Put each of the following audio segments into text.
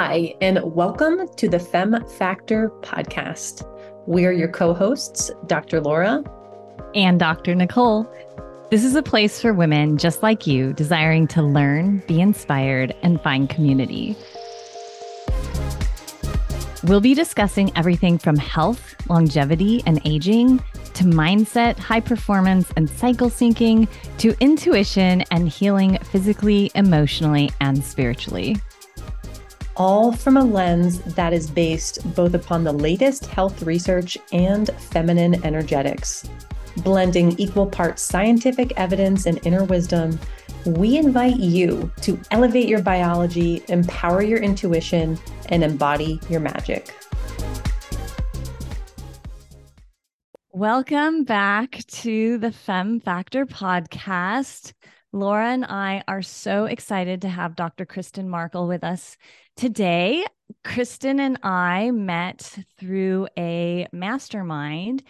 Hi, and welcome to the Fem Factor podcast. We're your co hosts, Dr. Laura and Dr. Nicole. This is a place for women just like you, desiring to learn, be inspired, and find community. We'll be discussing everything from health, longevity, and aging to mindset, high performance, and cycle syncing to intuition and healing physically, emotionally, and spiritually all from a lens that is based both upon the latest health research and feminine energetics. Blending equal parts scientific evidence and inner wisdom, we invite you to elevate your biology, empower your intuition, and embody your magic. Welcome back to the Fem Factor podcast. Laura and I are so excited to have Dr. Kristin Markell with us Today, Kristin and I met through a mastermind.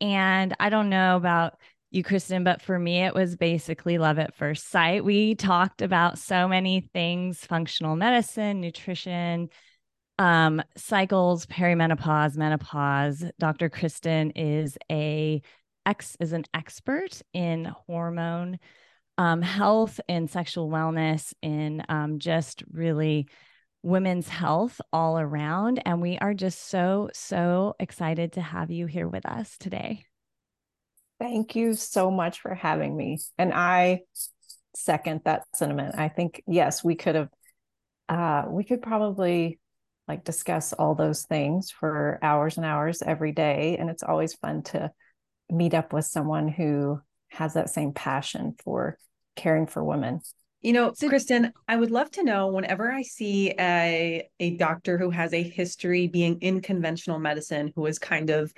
And I don't know about you, Kristin, but for me, it was basically love at first sight. We talked about so many things functional medicine, nutrition, um, cycles, perimenopause, menopause. Dr. Kristin is a ex is an expert in hormone um, health and sexual wellness, in um, just really women's health all around. And we are just so, so excited to have you here with us today. Thank you so much for having me. And I second that sentiment. I think, yes, we could have, uh, we could probably like discuss all those things for hours and hours every day. And it's always fun to meet up with someone who has that same passion for caring for women. You know, so, Kristin, I would love to know whenever I see a a doctor who has a history being in conventional medicine who is kind of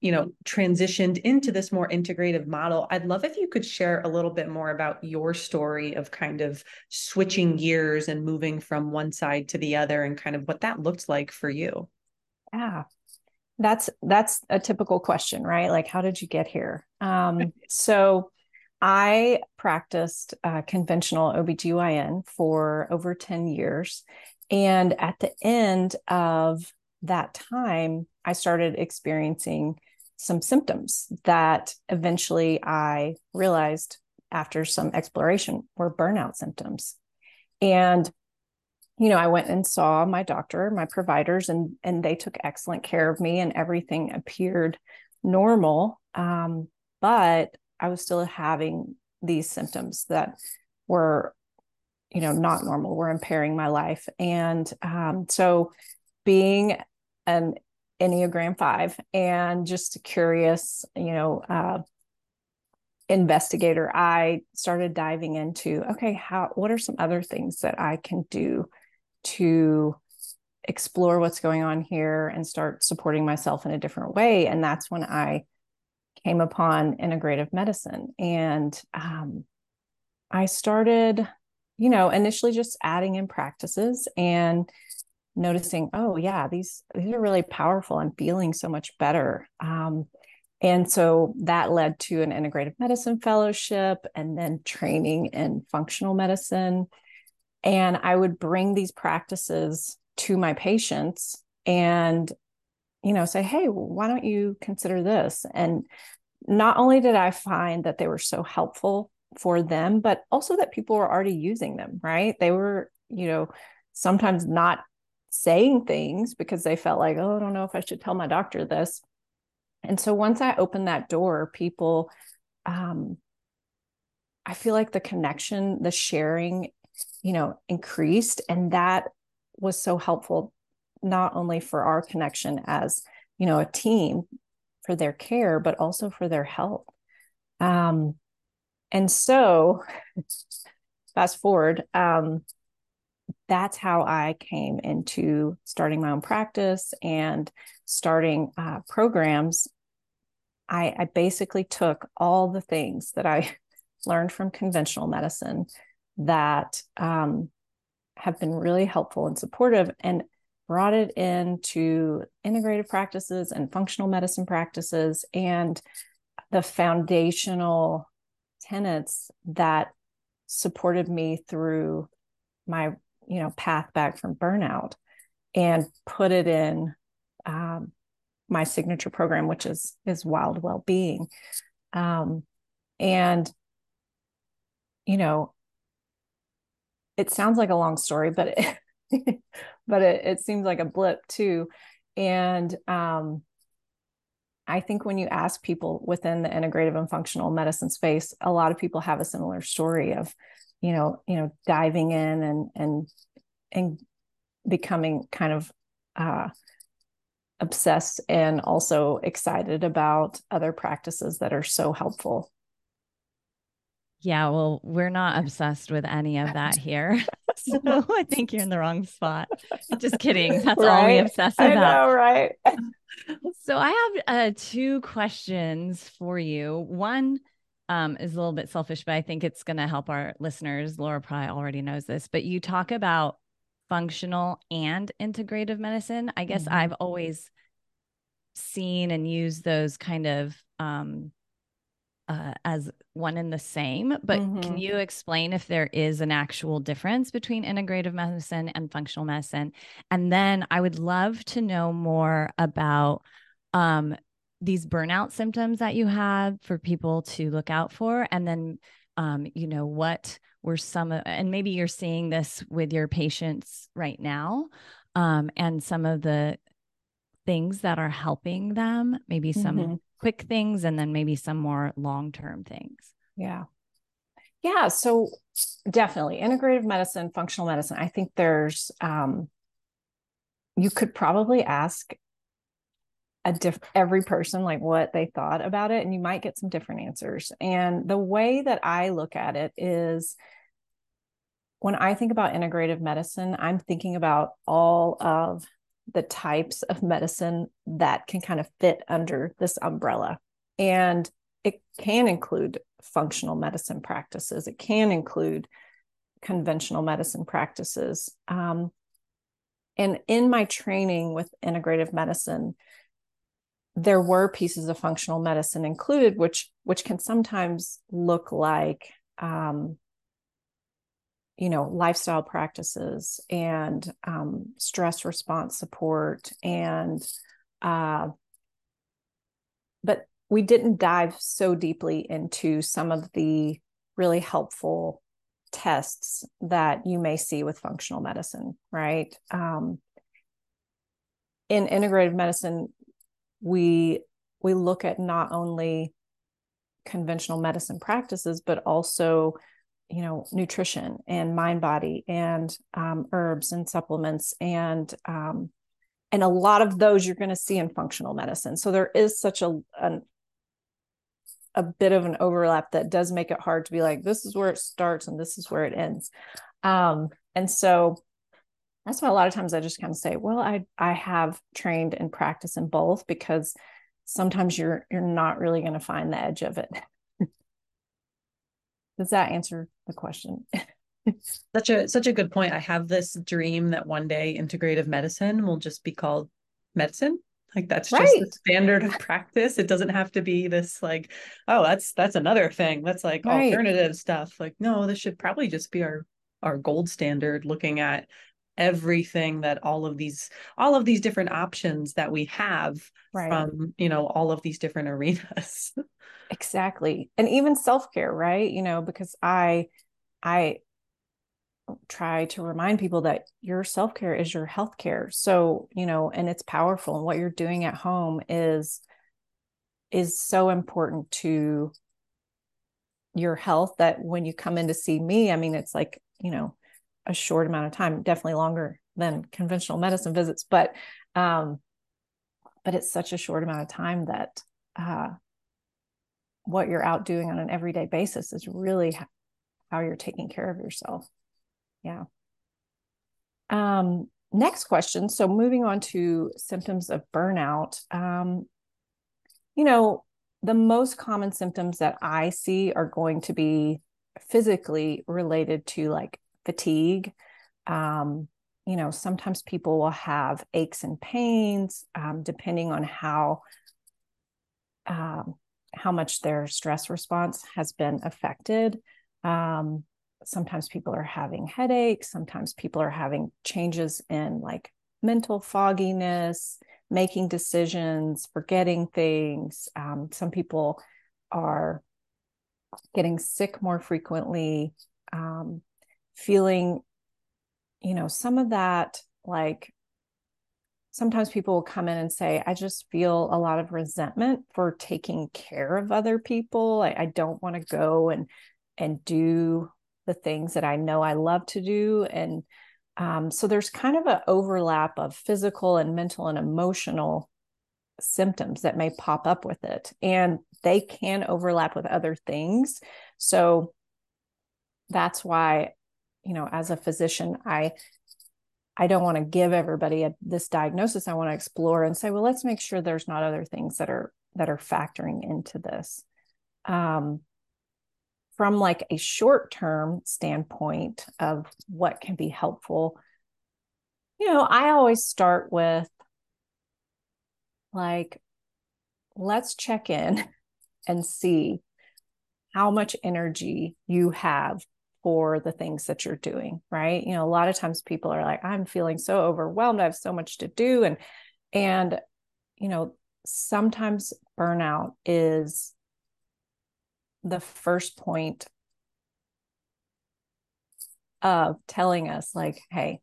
you know transitioned into this more integrative model i'd love if you could share a little bit more about your story of kind of switching gears and moving from one side to the other and kind of what that looked like for you. Yeah. That's that's a typical question right? Like how did you get here? Um so I practiced uh, conventional OBGYN for over 10 years. And at the end of that time, I started experiencing some symptoms that eventually I realized after some exploration were burnout symptoms. And you know, I went and saw my doctor, my providers, and and they took excellent care of me, and everything appeared normal. Um, but I was still having these symptoms that were, you know, not normal, were impairing my life. And um, so being an Enneagram 5 and just a curious, you know, uh, investigator, I started diving into okay, how, what are some other things that I can do to explore what's going on here and start supporting myself in a different way? And that's when I came upon integrative medicine. And um, i started you know initially just adding in practices and noticing oh yeah these these are really powerful. I'm feeling so much better. Um, and so that led to an integrative medicine fellowship and then training in functional medicine. And i would bring these practices to my patients and you know say hey why don't you consider this? And not only did i find that they were so helpful for them but also that people were already using them right? They were you know sometimes not saying things because they felt like oh i don't know if i should tell my doctor this. And so once i opened that door people um i feel like the connection the sharing you know increased and that was so helpful not only for our connection as you know a team for their care but also for their health. Um and so fast forward um that's how i came into starting my own practice and starting uh, programs. I, I basically took all the things that i learned from conventional medicine that um, have been really helpful and supportive and brought it into integrative practices and functional medicine practices and the foundational tenets that supported me through my you know path back from burnout and put it in um, my signature program, which is is Wild Well-being. Um, and you know, it sounds like a long story, but it, but it, it seems like a blip too. And um, I think when you ask people within the integrative and functional medicine space, a lot of people have a similar story of, you know, you know, diving in and and and becoming kind of uh, obsessed and also excited about other practices that are so helpful. Yeah, well, we're not obsessed with any of that here. so I think you're in the wrong spot. Just kidding. That's right? all we obsess about. I know, right? so I have uh, two questions for you. One um, is a little bit selfish, but I think it's going to help our listeners. Laura probably already knows this, but you talk about functional and integrative medicine. I guess mm-hmm. I've always seen and used those kind of um, uh, as one and the same. But mm-hmm. can you explain if there is an actual difference between integrative medicine and functional medicine? And then I would love to know more about um, these burnout symptoms that you have for people to look out for. And then, um, you know, what were some, and maybe you're seeing this with your patients right now. Um, and some of the things that are helping them, maybe some mm-hmm. quick things and then maybe some more long term things. Yeah. Yeah. So definitely integrative medicine, functional medicine. I think there's, um, you could probably ask a diff every person like what they thought about it and you might get some different answers and the way that i look at it is when i think about integrative medicine i'm thinking about all of the types of medicine that can kind of fit under this umbrella. And it can include functional medicine practices, it can include conventional medicine practices. Um, and in my training with integrative medicine, there were pieces of functional medicine included, which which can sometimes look like um, you know lifestyle practices and um, stress response support and uh, but we didn't dive so deeply into some of the really helpful tests that you may see with functional medicine right? Um, in integrative medicine we we look at not only conventional medicine practices but also you know nutrition and mind body and um, herbs and supplements and um, and a lot of those you're going to see in functional medicine. So there is such a an, a bit of an overlap that does make it hard to be like this is where it starts and this is where it ends. Um, and so that's why a lot of times i just kind of say well i i have trained and practice in both because sometimes you're you're not really going to find the edge of it. Does that answer the question? such a such a good point. I have this dream that one day integrative medicine will just be called medicine. Like that's right. just the standard of practice. It doesn't have to be this like, oh, that's that's another thing. That's like right. alternative stuff. Like, no, this should probably just be our our gold standard looking at everything that all of these all of these different options that we have right. from you know all of these different arenas exactly. And even self-care right? You know because i i try to remind people that your self-care is your health care. So you know and it's powerful and what you're doing at home is is so important to your health that when you come in to see me i mean it's like you know a short amount of time, definitely longer than conventional medicine visits, but um, but it's such a short amount of time that uh, what you're out doing on an everyday basis is really how you're taking care of yourself. Yeah. Um, next question. So moving on to symptoms of burnout. Um, you know, the most common symptoms that I see are going to be physically related to like fatigue. Um, you know, sometimes people will have aches and pains um, depending on how um, how much their stress response has been affected. Um, sometimes people are having headaches. Sometimes people are having changes in like mental fogginess, making decisions, forgetting things. Um, some people are getting sick more frequently, um, feeling, you know, some of that like sometimes people will come in and say, I just feel a lot of resentment for taking care of other people. I, I don't want to go and and do the things that I know I love to do. And um, so there's kind of an overlap of physical and mental and emotional symptoms that may pop up with it. And they can overlap with other things. So that's why, you know, as a physician, I I don't want to give everybody a, this diagnosis. I want to explore and say, well, let's make sure there's not other things that are that are factoring into this. Um, from like a short term standpoint of what can be helpful, you know, I always start with like, let's check in and see how much energy you have for the things that you're doing, right? You know, a lot of times people are like, I'm feeling so overwhelmed. I have so much to do. And, and, you know, sometimes burnout is the first point of telling us, like, hey,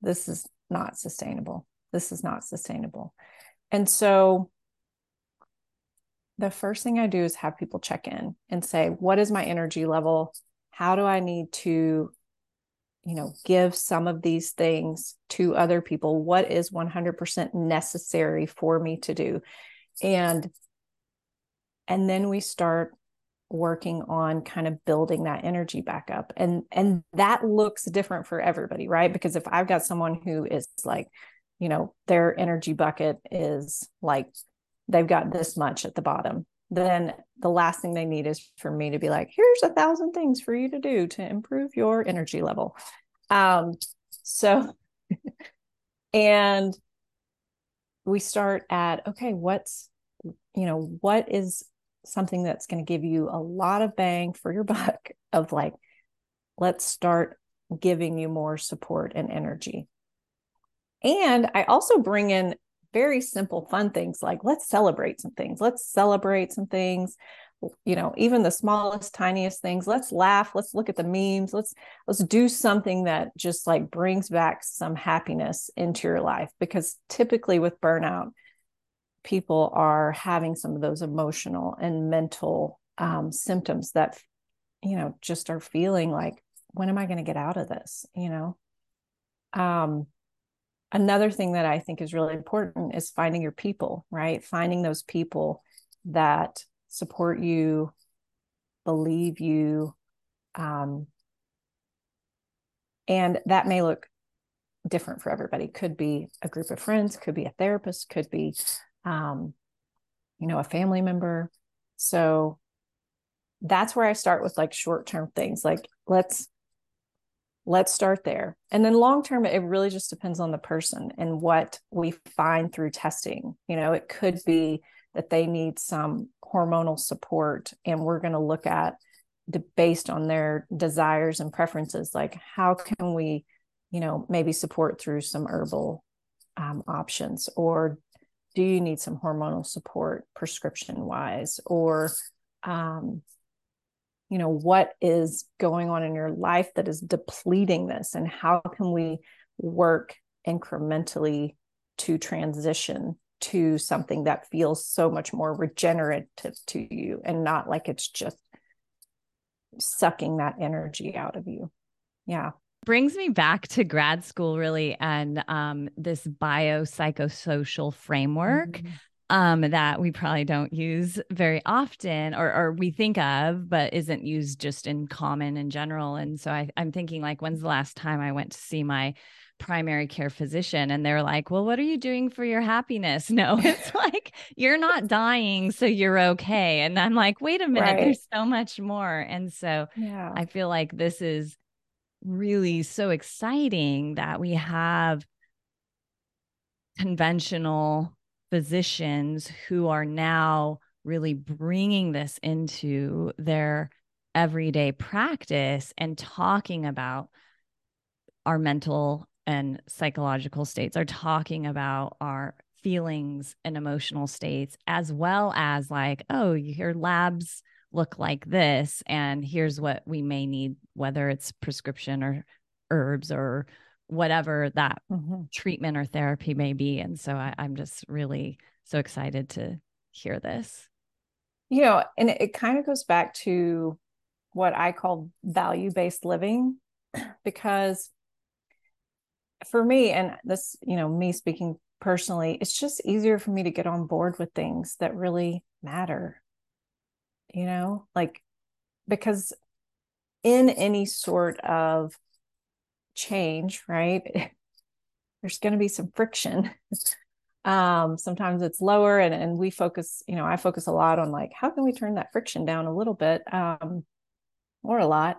this is not sustainable. This is not sustainable. And so, the first thing I do is have people check in and say, what is my energy level? How do i need to you know give some of these things to other people? What is 100% necessary for me to do? And and then we start working on kind of building that energy back up. And and that looks different for everybody right? Because if i've got someone who is like you know their energy bucket is like they've got this much at the bottom then the last thing they need is for me to be like, here's a thousand things for you to do to improve your energy level. Um, so, and we start at, okay, what's, you know, what is something that's going to give you a lot of bang for your buck of like, let's start giving you more support and energy. And I also bring in very simple, fun things like let's celebrate some things. Let's celebrate some things. You know, even the smallest, tiniest things. Let's laugh. Let's look at the memes. Let's let's do something that just like brings back some happiness into your life. Because typically with burnout, people are having some of those emotional and mental um, symptoms that you know just are feeling like when am i going to get out of this you know um another thing that I think is really important is finding your people, right? Finding those people that support you, believe you. Um, and that may look different for everybody. Could be a group of friends, could be a therapist, could be, um, you know, a family member. So that's where I start with like short term things like let's let's start there. And then long term it really just depends on the person and what we find through testing. You know it could be that they need some hormonal support and we're going to look at based on their desires and preferences like how can we you know maybe support through some herbal um, options or do you need some hormonal support prescription wise or um, you know what is going on in your life that is depleting this and how can we work incrementally to transition to something that feels so much more regenerative to you and not like it's just sucking that energy out of you? Yeah. Brings me back to grad school really and um, this biopsychosocial framework. Mm-hmm um, that we probably don't use very often or, or we think of, but isn't used just in common in general. And so I, I'm thinking like, when's the last time I went to see my primary care physician and they're like, well, what are you doing for your happiness? No, it's like, you're not dying, so you're okay. And I'm like, wait a minute, right. there's so much more. And so yeah. I feel like this is really so exciting that we have conventional physicians who are now really bringing this into their everyday practice and talking about our mental and psychological states are talking about our feelings and emotional states as well as like oh your labs look like this and here's what we may need whether it's prescription or herbs or whatever that mm-hmm. treatment or therapy may be and so I, i'm just really so excited to hear this you know and it, it kind of goes back to what i call value-based living because for me and this you know me speaking personally it's just easier for me to get on board with things that really matter you know like because in any sort of change right? There's going to be some friction. Um sometimes it's lower and and we focus you know i focus a lot on like how can we turn that friction down a little bit um or a lot?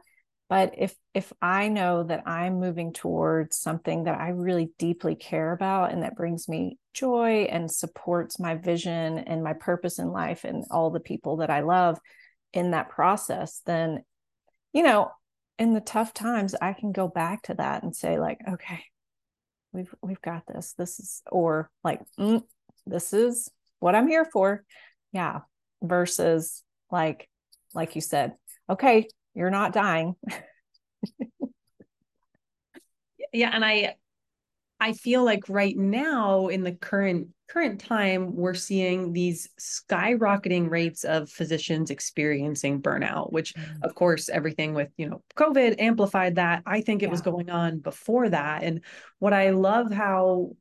But if if i know that i'm moving towards something that i really deeply care about and that brings me joy and supports my vision and my purpose in life and all the people that i love in that process then you know in the tough times i can go back to that and say like okay we've we've got this. This is or like mm, this is what i'm here for. Yeah. Versus like like you said okay you're not dying. Yeah and i i feel like right now in the current current time we're seeing these skyrocketing rates of physicians experiencing burnout which mm. of course everything with you know covid amplified that i think it yeah. was going on before that and what i love how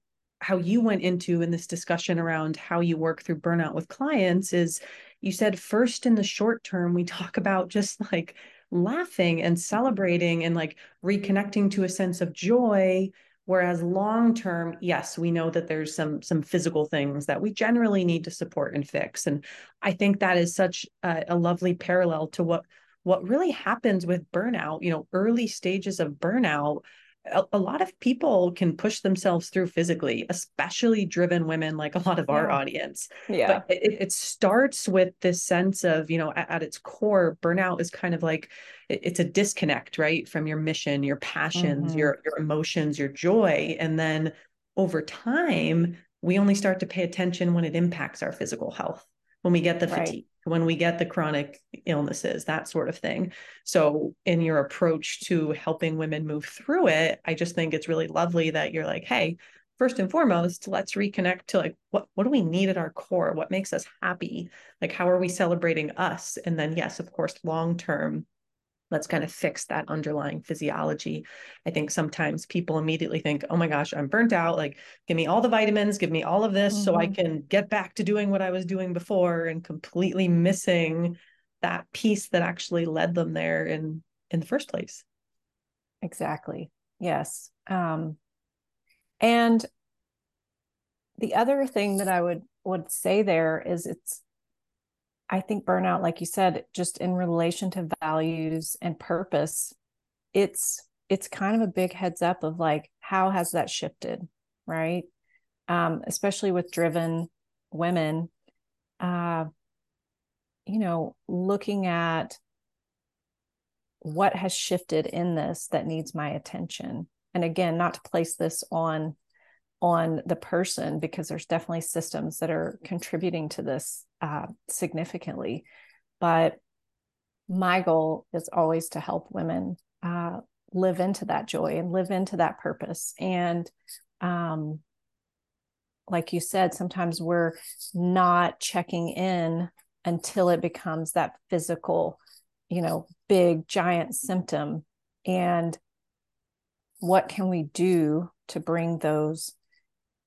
how you went into in this discussion around how you work through burnout with clients is you said first in the short term we talk about just like laughing and celebrating and like reconnecting to a sense of joy whereas long term yes we know that there's some some physical things that we generally need to support and fix. And i think that is such a, a lovely parallel to what what really happens with burnout you know early stages of burnout a, a, lot of people can push themselves through physically, especially driven women like a lot of our audience. Yeah. But it, it, starts with this sense of, you know, at, at, its core, burnout is kind of like it, it's a disconnect, right? From your mission, your passions, mm-hmm. your your emotions, your joy. And then over time, we only start to pay attention when it impacts our physical health, when we get the right. fatigue when we get the chronic illnesses, that sort of thing. So, in your approach to helping women move through it, I just think it's really lovely that you're like, hey, first and foremost, let's reconnect to like what what do we need at our core? What makes us happy? Like how are we celebrating us? And then yes, of course, long term, let's kind of fix that underlying physiology. I think sometimes people immediately think, oh my gosh, I'm burnt out. Like, give me all the vitamins, give me all of this mm-hmm. so I mm-hmm. can get back to doing what I was doing before and completely missing that piece that actually led them there in in the first place. Exactly. Yes. Um and the other thing that I would would say there is it's I think burnout, like you said, just in relation to values and purpose, it's it's kind of a big heads up of like how has that shifted, right? Um, especially with driven women, uh, you know, looking at what has shifted in this that needs my attention. And again, not to place this on on the person because there's definitely systems that are contributing to this uh, significantly. But my goal is always to help women uh, live into that joy and live into that purpose. And um, like you said, sometimes we're not checking in until it becomes that physical, you know, big giant symptom. And what can we do to bring those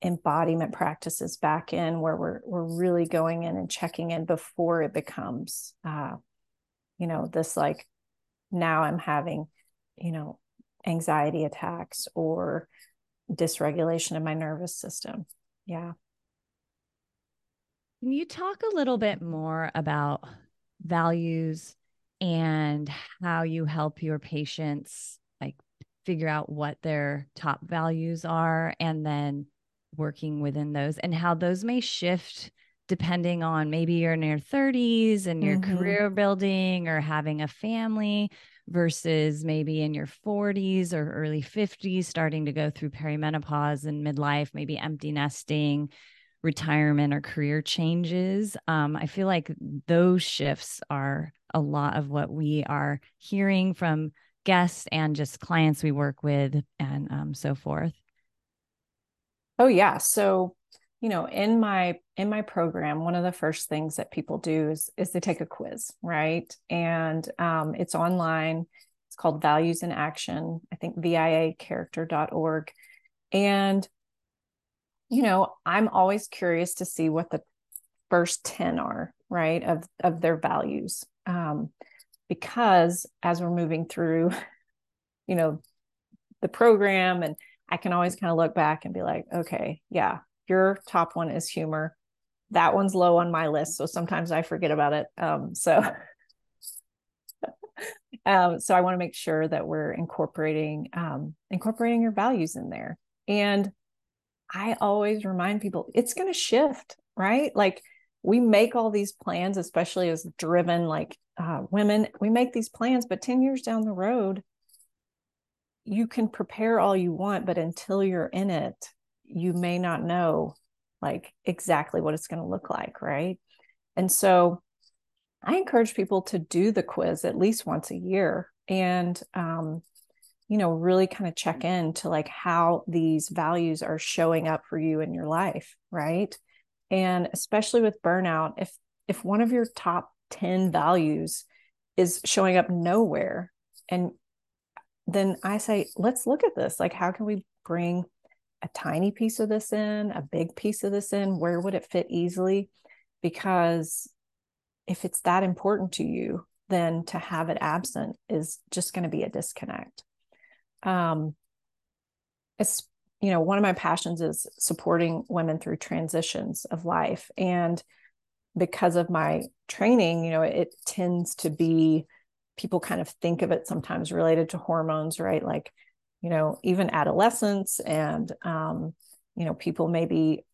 embodiment practices back in where we're we're really going in and checking in before it becomes uh you know this like now i'm having you know anxiety attacks or dysregulation of my nervous system. Yeah. Can you talk a little bit more about values and how you help your patients like figure out what their top values are and then working within those and how those may shift depending on maybe you're in your 30s and your mm-hmm. career building or having a family versus maybe in your 40s or early 50s, starting to go through perimenopause and midlife, maybe empty nesting, retirement, or career changes. Um, I feel like those shifts are a lot of what we are hearing from guests and just clients we work with and um, so forth. Oh, yeah. So you know in my in my program one of the first things that people do is is they take a quiz right? And um, it's online. It's called values in action i think viacharacter.org and you know i'm always curious to see what the first 10 are right of of their values. Um, because as we're moving through you know the program and i can always kind of look back and be like okay yeah your top one is humor. That one's low on my list, so sometimes I forget about it. Um, so, um, so I want to make sure that we're incorporating um, incorporating your values in there. And I always remind people it's going to shift, right? Like we make all these plans, especially as driven like uh, women. We make these plans, but ten years down the road, you can prepare all you want, but until you're in it, you may not know like exactly what it's going to look like right? And so i encourage people to do the quiz at least once a year and um, you know really kind of check in to like how these values are showing up for you in your life right? And especially with burnout if if one of your top 10 values is showing up nowhere and then i say let's look at this like how can we bring a tiny piece of this in, a big piece of this in? Where would it fit easily? Because if it's that important to you, then to have it absent is just going to be a disconnect. Um, it's you know one of my passions is supporting women through transitions of life, and because of my training, you know, it tends to be people kind of think of it sometimes related to hormones, right? Like you know even adolescents and um, you know people maybe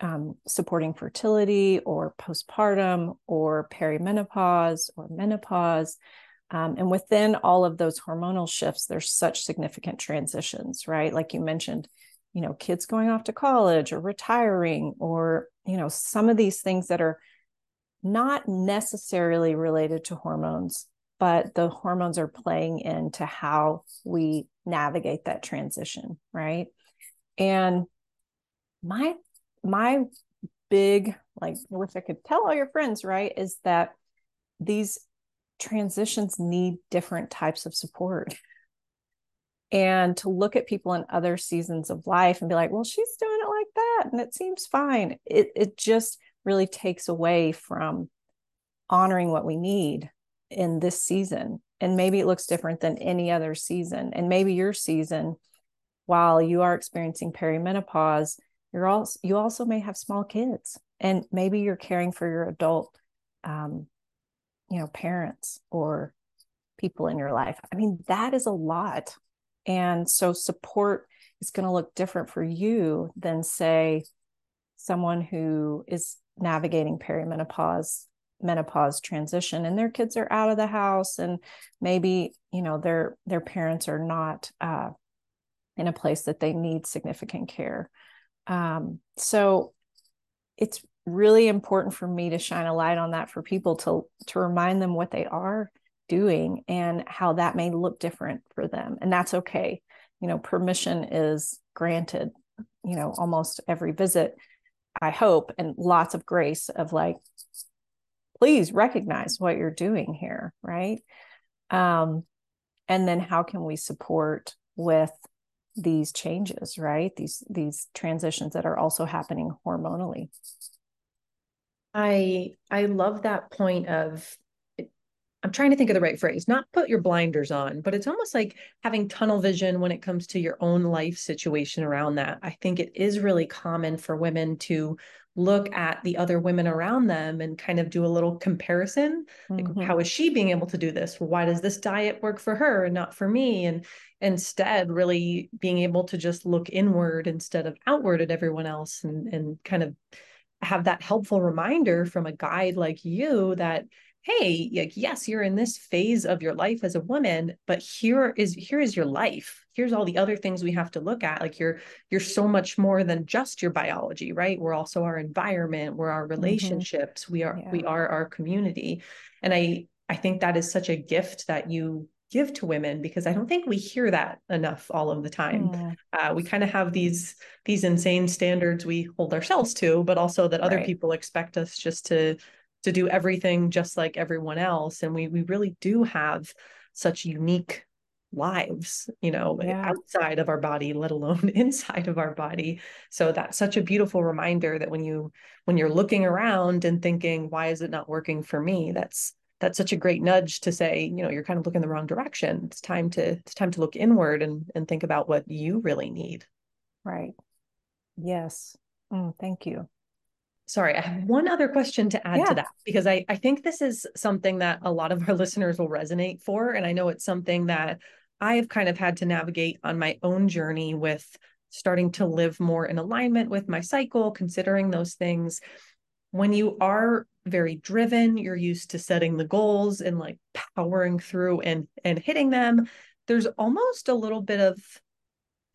um, supporting fertility or postpartum or perimenopause or menopause um, and within all of those hormonal shifts there's such significant transitions right like you mentioned you know kids going off to college or retiring or you know some of these things that are not necessarily related to hormones but the hormones are playing into how we navigate that transition right? And my my big like I wish I could tell all your friends right is that these transitions need different types of support. And to look at people in other seasons of life and be like well she's doing it like that and it seems fine. It it just really takes away from honoring what we need in this season and maybe it looks different than any other season. And maybe your season while you are experiencing perimenopause you're also you also may have small kids and maybe you're caring for your adult um, you know parents or people in your life. I mean that is a lot. And so support is going to look different for you than say someone who is navigating perimenopause menopause transition and their kids are out of the house and maybe you know their their parents are not uh, in a place that they need significant care. Um, so it's really important for me to shine a light on that for people to to remind them what they are doing and how that may look different for them. And that's okay. You know permission is granted you know almost every visit i hope and lots of grace of like please recognize what you're doing here right? Um, and then how can we support with these changes right? These these transitions that are also happening hormonally. I i love that point of I'm trying to think of the right phrase, not put your blinders on, but it's almost like having tunnel vision when it comes to your own life situation around that. I think it is really common for women to look at the other women around them and kind of do a little comparison like mm-hmm. how is she being able to do this why does this diet work for her and not for me and instead really being able to just look inward instead of outward at everyone else and and kind of have that helpful reminder from a guide like you that hey like yes you're in this phase of your life as a woman but here is here is your life here's all the other things we have to look at like you're you're so much more than just your biology right we're also our environment we're our mm-hmm. relationships mm-hmm. we are yeah. we are our community and i i think that is such a gift that you give to women because i don't think we hear that enough all of the time mm. uh, we kind of have these these insane standards we hold ourselves to but also that other right. people expect us just to to do everything just like everyone else and we we really do have such unique lives you know yeah. outside of our body let alone inside of our body. So that's such a beautiful reminder that when you when you're looking around and thinking why is it not working for me? that's that's such a great nudge to say you know you're kind of looking the wrong direction. It's time to it's time to look inward and and think about what you really need. Right. Yes. Mm, thank you sorry, I have one other question to add yeah. to that because I, I think this is something that a lot of our listeners will resonate for. And I know it's something that I have kind of had to navigate on my own journey with starting to live more in alignment with my cycle, considering those things. When you are very driven, you're used to setting the goals and like powering through and and hitting them. There's almost a little bit of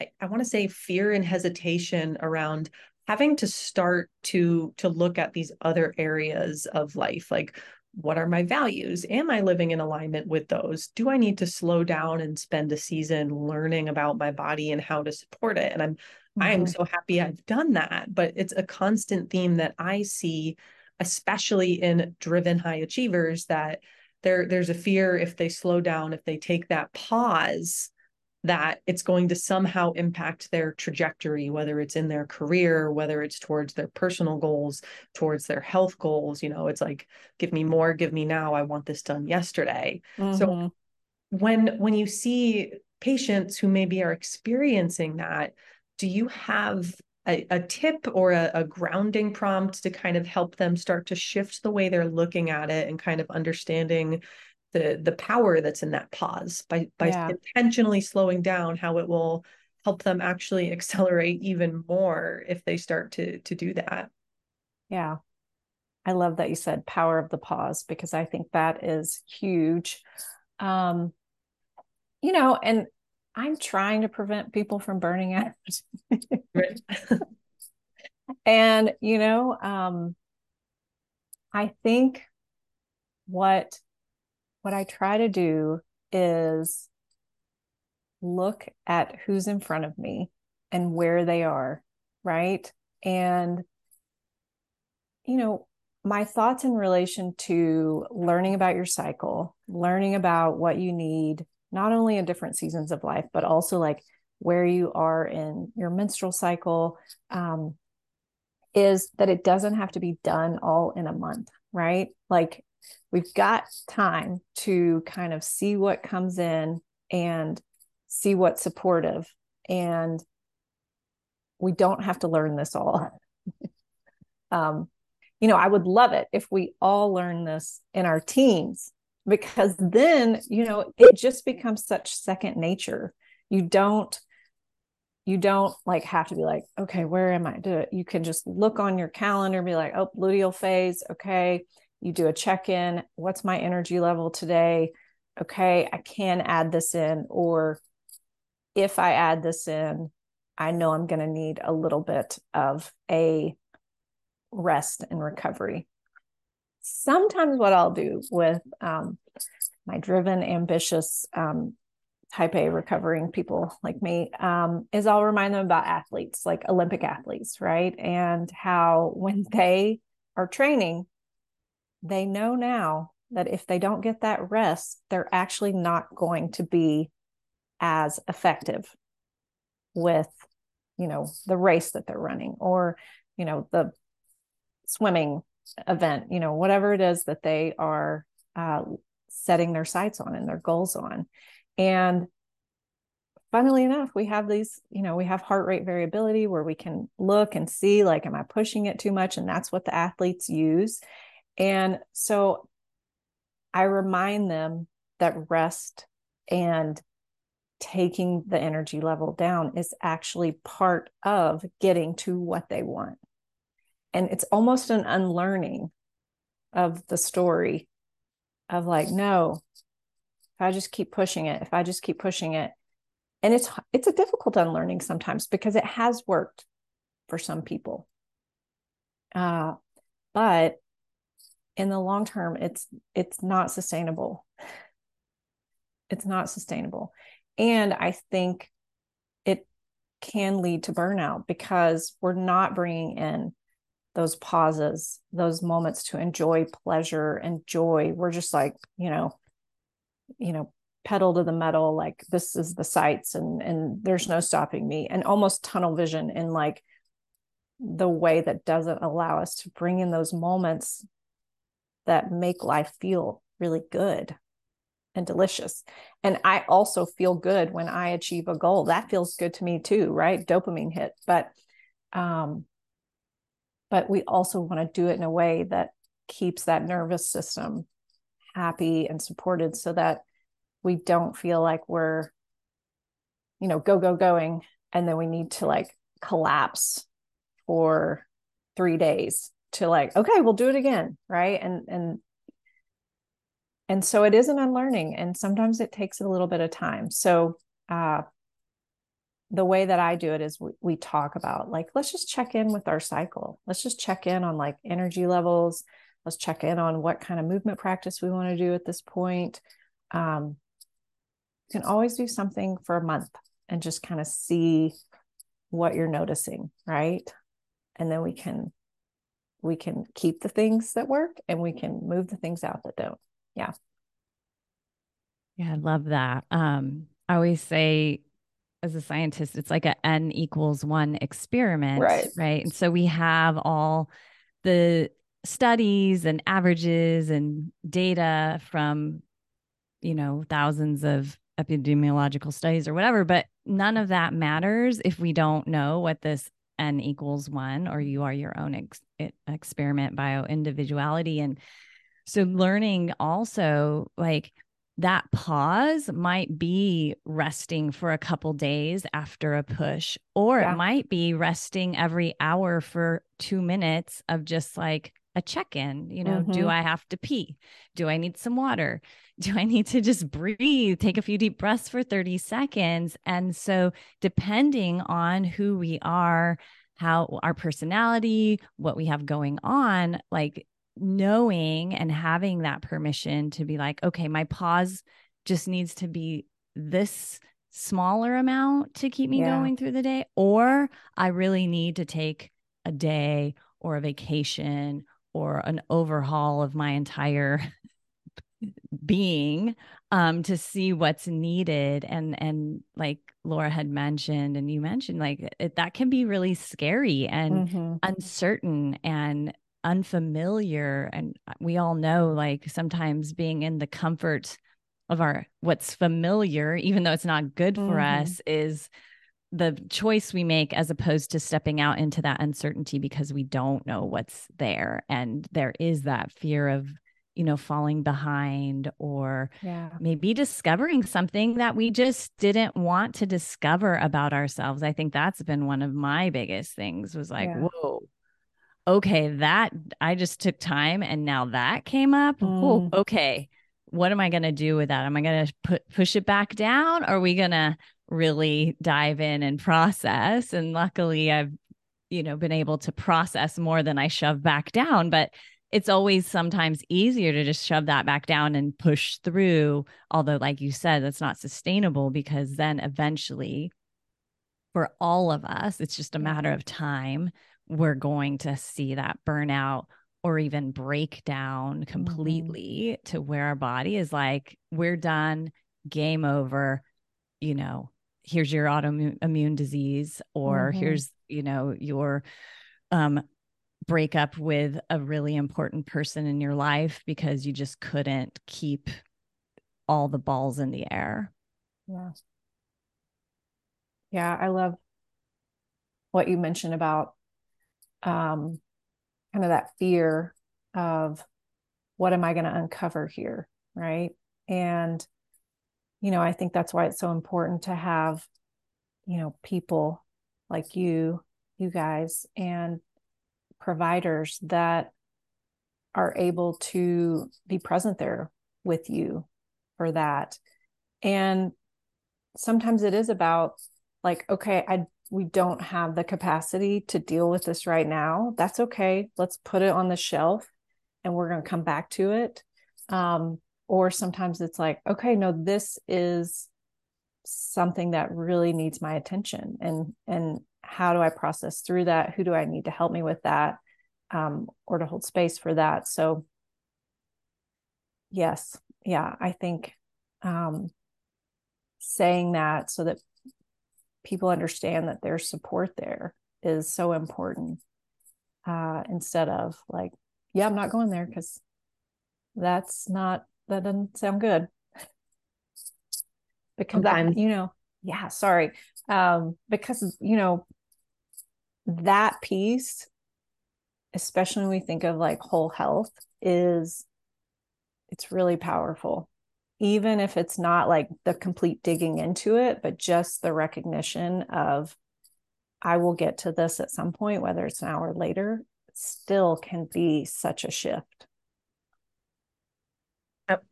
I, I want to say fear and hesitation around having to start to to look at these other areas of life like what are my values am i living in alignment with those do i need to slow down and spend a season learning about my body and how to support it and i'm mm-hmm. i am mm-hmm. so happy i've done that but it's a constant theme that i see especially in driven high achievers that there there's a fear if they slow down if they take that pause that it's going to somehow impact their trajectory, whether it's in their career, whether it's towards their personal goals, towards their health goals. You know, it's like, give me more, give me now. I want this done yesterday. Mm-hmm. So when when you see patients who maybe are experiencing that, do you have a, a tip or a, a grounding prompt to kind of help them start to shift the way they're looking at it and kind of understanding the the power that's in that pause by by yeah. intentionally slowing down how it will help them actually accelerate even more if they start to to do that. Yeah. I love that you said power of the pause because i think that is huge. Um you know and i'm trying to prevent people from burning out. And you know um i think what what I try to do is look at who's in front of me and where they are, right? And, you know, my thoughts in relation to learning about your cycle, learning about what you need, not only in different seasons of life, but also like where you are in your menstrual cycle, um, is that it doesn't have to be done all in a month, right? Like we've got time to kind of see what comes in and see what's supportive. And we don't have to learn this all. Um, you know i would love it if we all learn this in our teens because then you know it just becomes such second nature. You don't you don't like have to be like okay where am i? Do you can just look on your calendar be like oh luteal phase okay you do a check in what's my energy level today? Okay i can add this in or if i add this in i know i'm going to need a little bit of a rest and recovery. Sometimes what i'll do with um, my driven ambitious um, type a recovering people like me um, is i'll remind them about athletes like olympic athletes right? And how when they are training they know now that if they don't get that rest, they're actually not going to be as effective with, you know, the race that they're running or, you know, the swimming event, you know, whatever it is that they are uh, setting their sights on and their goals on. And funnily enough, we have these, you know, we have heart rate variability where we can look and see, like, am I pushing it too much? And that's what the athletes use. And so I remind them that rest and taking the energy level down is actually part of getting to what they want. And it's almost an unlearning of the story of like, no, if I just keep pushing it, if I just keep pushing it. And it's it's a difficult unlearning sometimes because it has worked for some people. Uh, but in the long term, it's it's not sustainable. It's not sustainable. And I think it can lead to burnout because we're not bringing in those pauses, those moments to enjoy pleasure and joy. We're just like, you know, you know, pedal to the metal, like this is the sights and and there's no stopping me, and almost tunnel vision in like the way that doesn't allow us to bring in those moments that make life feel really good and delicious. And I also feel good when I achieve a goal. That feels good to me too, right? Dopamine hit. But um but we also want to do it in a way that keeps that nervous system happy and supported so that we don't feel like we're you know go go going and then we need to like collapse for 3 days to like okay we'll do it again right and and and so it is an unlearning and sometimes it takes a little bit of time so uh the way that I do it is we, we talk about like, let's just check in with our cycle. Let's just check in on like energy levels. Let's check in on what kind of movement practice we want to do at this point. Um, you can always do something for a month and just kind of see what you're noticing, right? And then we can we can keep the things that work and we can move the things out that don't. Yeah. Yeah, I love that. Um, I always say as a scientist, it's like a n equals one experiment, right? Right. And so we have all the studies and averages and data from, you know, thousands of epidemiological studies or whatever, but none of that matters if we don't know what this n equals one or you are your own ex- experiment bio individuality. And so learning also like that pause might be resting for a couple days after a push, or yeah. it might be resting every hour for two minutes of just like a check in. You know, mm-hmm. do I have to pee? Do I need some water? Do I need to just breathe, take a few deep breaths for 30 seconds? And so, depending on who we are, how our personality, what we have going on, like knowing and having that permission to be like, okay, my pause just needs to be this smaller amount to keep me yeah. going through the day, or I really need to take a day or a vacation or an overhaul of my entire being um to see what's needed and and like Laura had mentioned and you mentioned like it, that can be really scary and mm-hmm. uncertain and unfamiliar and we all know like sometimes being in the comfort of our what's familiar even though it's not good for mm-hmm. us is the choice we make as opposed to stepping out into that uncertainty because we don't know what's there and there is that fear of you know falling behind or yeah. maybe discovering something that we just didn't want to discover about ourselves i think that's been one of my biggest things was like yeah. whoa okay, that I just took time and now that came up. Mm. Oh, okay. What am I going to do with that? Am I going to put push it back down? Or are we going to really dive in and process? And luckily I've you know been able to process more than I shove back down, but it's always sometimes easier to just shove that back down and push through although like you said that's not sustainable because then eventually for all of us it's just a matter of time we're going to see that burnout or even breakdown mm-hmm. completely mm-hmm. to where our body is like, we're done, game over, you know, here's your autoimmune disease, or mm-hmm. here's, you know, your um breakup with a really important person in your life because you just couldn't keep all the balls in the air. Yeah. Yeah, I love what you mentioned about um, kind of that fear of what am I going to uncover here? Right. And, you know, I think that's why it's so important to have, you know, people like you, you guys, and providers that are able to be present there with you for that. And sometimes it is about like okay i we don't have the capacity to deal with this right now. That's okay. Let's put it on the shelf and we're going to come back to it. Um, or sometimes it's like okay no this is something that really needs my attention and and how do i process through that? Who do i need to help me with that um, or to hold space for that? So yes yeah i think um, saying that so that people understand that there's support there is so important uh, instead of like yeah i'm not going there because that's not that doesn't sound good. Because Sometimes. that you know yeah sorry. Um because you know that piece especially when we think of like whole health is it's really powerful. Even if it's not like the complete digging into it but just the recognition of i will get to this at some point whether it's an hour later still can be such a shift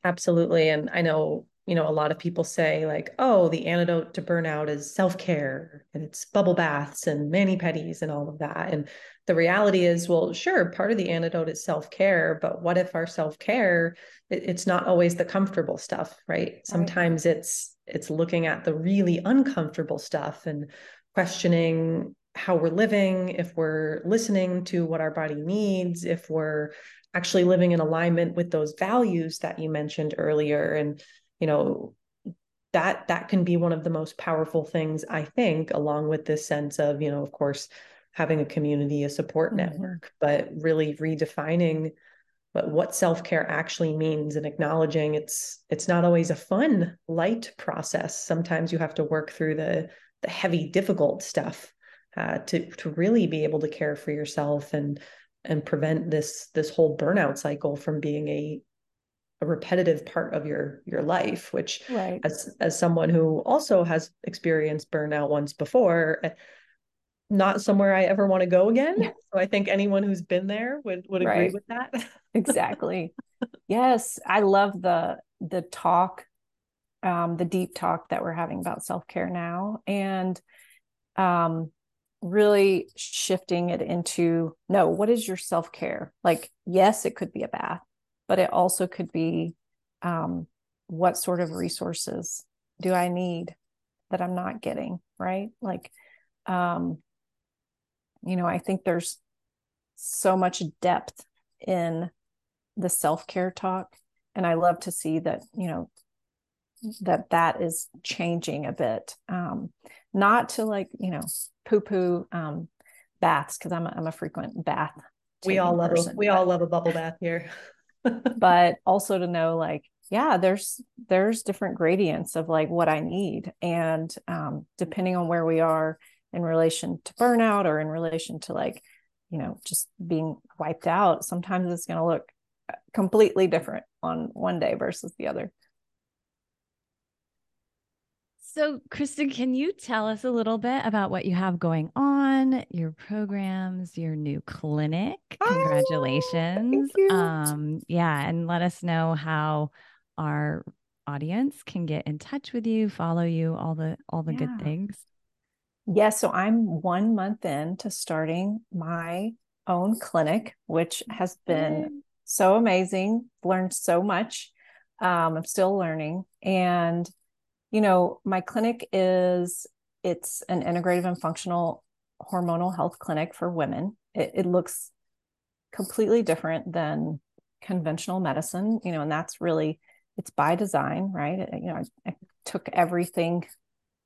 absolutely and i know you know, a lot of people say like, oh, the antidote to burnout is self-care and it's bubble baths and mani pedis and all of that. And the reality is, well, sure, part of the antidote is self-care, but what if our self-care, it, it's not always the comfortable stuff, right? right? Sometimes it's it's looking at the really uncomfortable stuff and questioning how we're living, if we're listening to what our body needs, if we're actually living in alignment with those values that you mentioned earlier. And you know that that can be one of the most powerful things i think along with this sense of you know of course having a community a support mm-hmm. network but really redefining what, what self-care actually means and acknowledging it's it's not always a fun light process sometimes you have to work through the the heavy difficult stuff uh, to to really be able to care for yourself and and prevent this this whole burnout cycle from being a a repetitive part of your your life which right. as as someone who also has experienced burnout once before eh, not somewhere i ever want to go again yeah. so i think anyone who's been there would would agree right. with that exactly yes i love the the talk um the deep talk that we're having about self-care now and um really shifting it into no what is your self-care like yes it could be a bath but it also could be um, what sort of resources do I need that I'm not getting, right? Like, um, you know, I think there's so much depth in the self care talk. And I love to see that, you know, that that is changing a bit. Um, not to like, you know, poo poo um, baths, because I'm, a, I'm a frequent bath. We all love a, we all love a bubble bath here. but also to know like yeah there's there's different gradients of like what i need and um, depending on where we are in relation to burnout or in relation to like you know just being wiped out sometimes it's going to look completely different on one day versus the other so, Kristin, can you tell us a little bit about what you have going on, your programs, your new clinic? Oh, Congratulations. Oh, um, yeah, and let us know how our audience can get in touch with you, follow you, all the all the yeah. good things. Yes, yeah, so I'm 1 month in to starting my own clinic, which has been so amazing. Learned so much. Um, I'm still learning and you know, my clinic is it's an integrative and functional hormonal health clinic for women. It, it looks completely different than conventional medicine, you know, and that's really it's by design, right? You know, I, I took everything,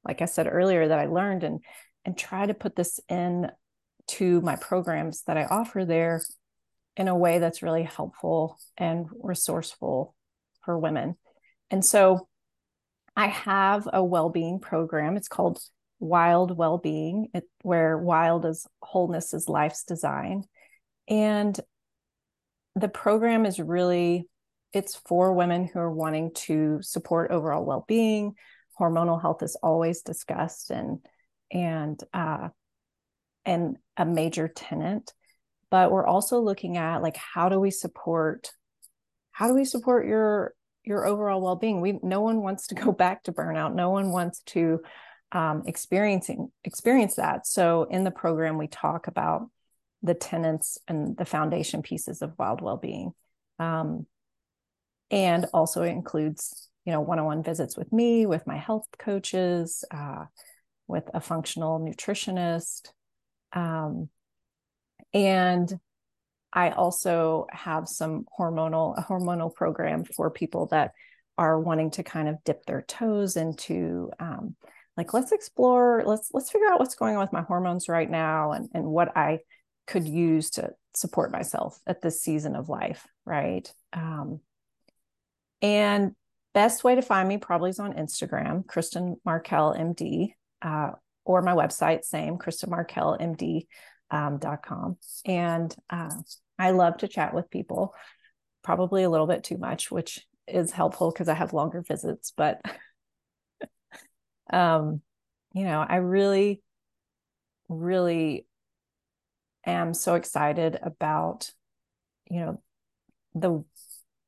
like I said earlier, that I learned and and try to put this in to my programs that I offer there in a way that's really helpful and resourceful for women. And so I have a well-being program. It's called Wild Well-being, where wild is wholeness is life's design. And the program is really it's for women who are wanting to support overall well-being. Hormonal health is always discussed and and uh, and a major tenant. But we're also looking at like how do we support how do we support your your overall well-being. We no one wants to go back to burnout. No one wants to um, experiencing experience that. So in the program we talk about the tenets and the foundation pieces of wild well-being. Um, and also includes you know one-on-one visits with me with my health coaches uh, with a functional nutritionist. Um, and i also have some hormonal a hormonal program for people that are wanting to kind of dip their toes into um, like let's explore let's let's figure out what's going on with my hormones right now and and what i could use to support myself at this season of life right? Um, and best way to find me probably is on instagram kristin Markell md uh, or my website same kristin Markell md um, com. And uh, i love to chat with people probably a little bit too much which is helpful because i have longer visits but um you know i really really am so excited about you know the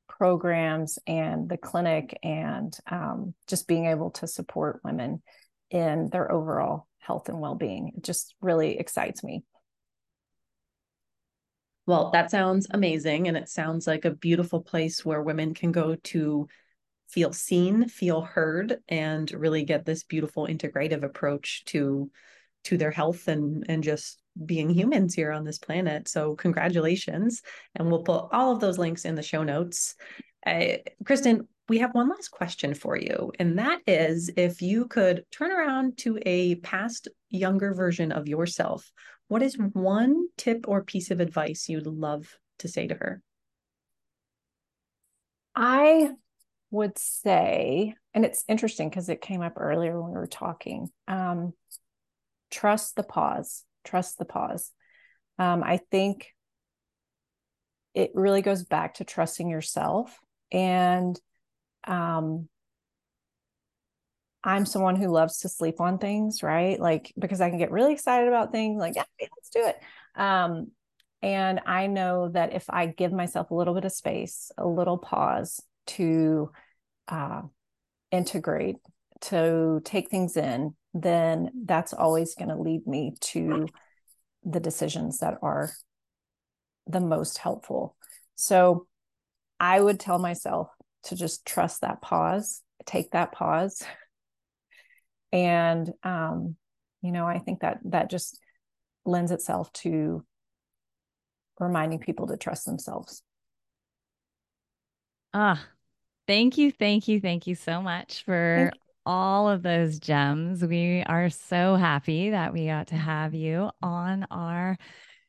programs and the clinic and um, just being able to support women in their overall health and well-being. It just really excites me well that sounds amazing and it sounds like a beautiful place where women can go to feel seen feel heard and really get this beautiful integrative approach to to their health and and just being humans here on this planet. So congratulations. And we'll put all of those links in the show notes. Uh, Kristin, we have one last question for you. And that is if you could turn around to a past younger version of yourself, what is one tip or piece of advice you'd love to say to her? I would say, and it's interesting because it came up earlier when we were talking, um, trust the pause trust the pause. Um, I think it really goes back to trusting yourself. And um, I'm someone who loves to sleep on things, right? Like, because I can get really excited about things, like, yeah, let's do it. Um, and I know that if I give myself a little bit of space, a little pause to uh, integrate, to take things in, then that's always going to lead me to the decisions that are the most helpful. So I would tell myself to just trust that pause, take that pause. And um, you know, I think that that just lends itself to reminding people to trust themselves. Ah, thank you, thank you, thank you so much for all of those gems. We are so happy that we got to have you on our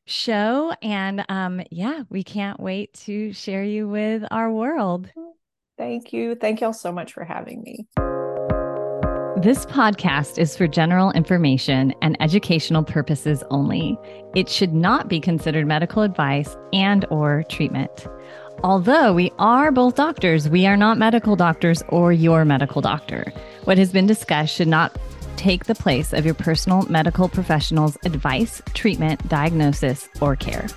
show. And um, yeah, we can't wait to share you with our world. Thank you. Thank y'all so much for having me. This podcast is for general information and educational purposes only. It should not be considered medical advice and or treatment. Although we are both doctors, we are not medical doctors or your medical doctor. What has been discussed should not take the place of your personal medical professional's advice, treatment, diagnosis, or care.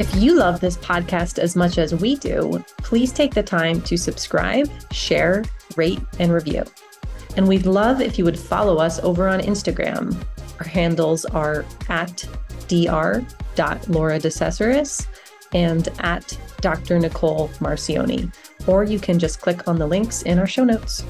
If you love this podcast as much as we do, please take the time to subscribe, share, rate, and review. And we'd love if you would follow us over on Instagram. Our handles are at dr.laura and at Dr. Nicole Marcioni, or you can just click on the links in our show notes.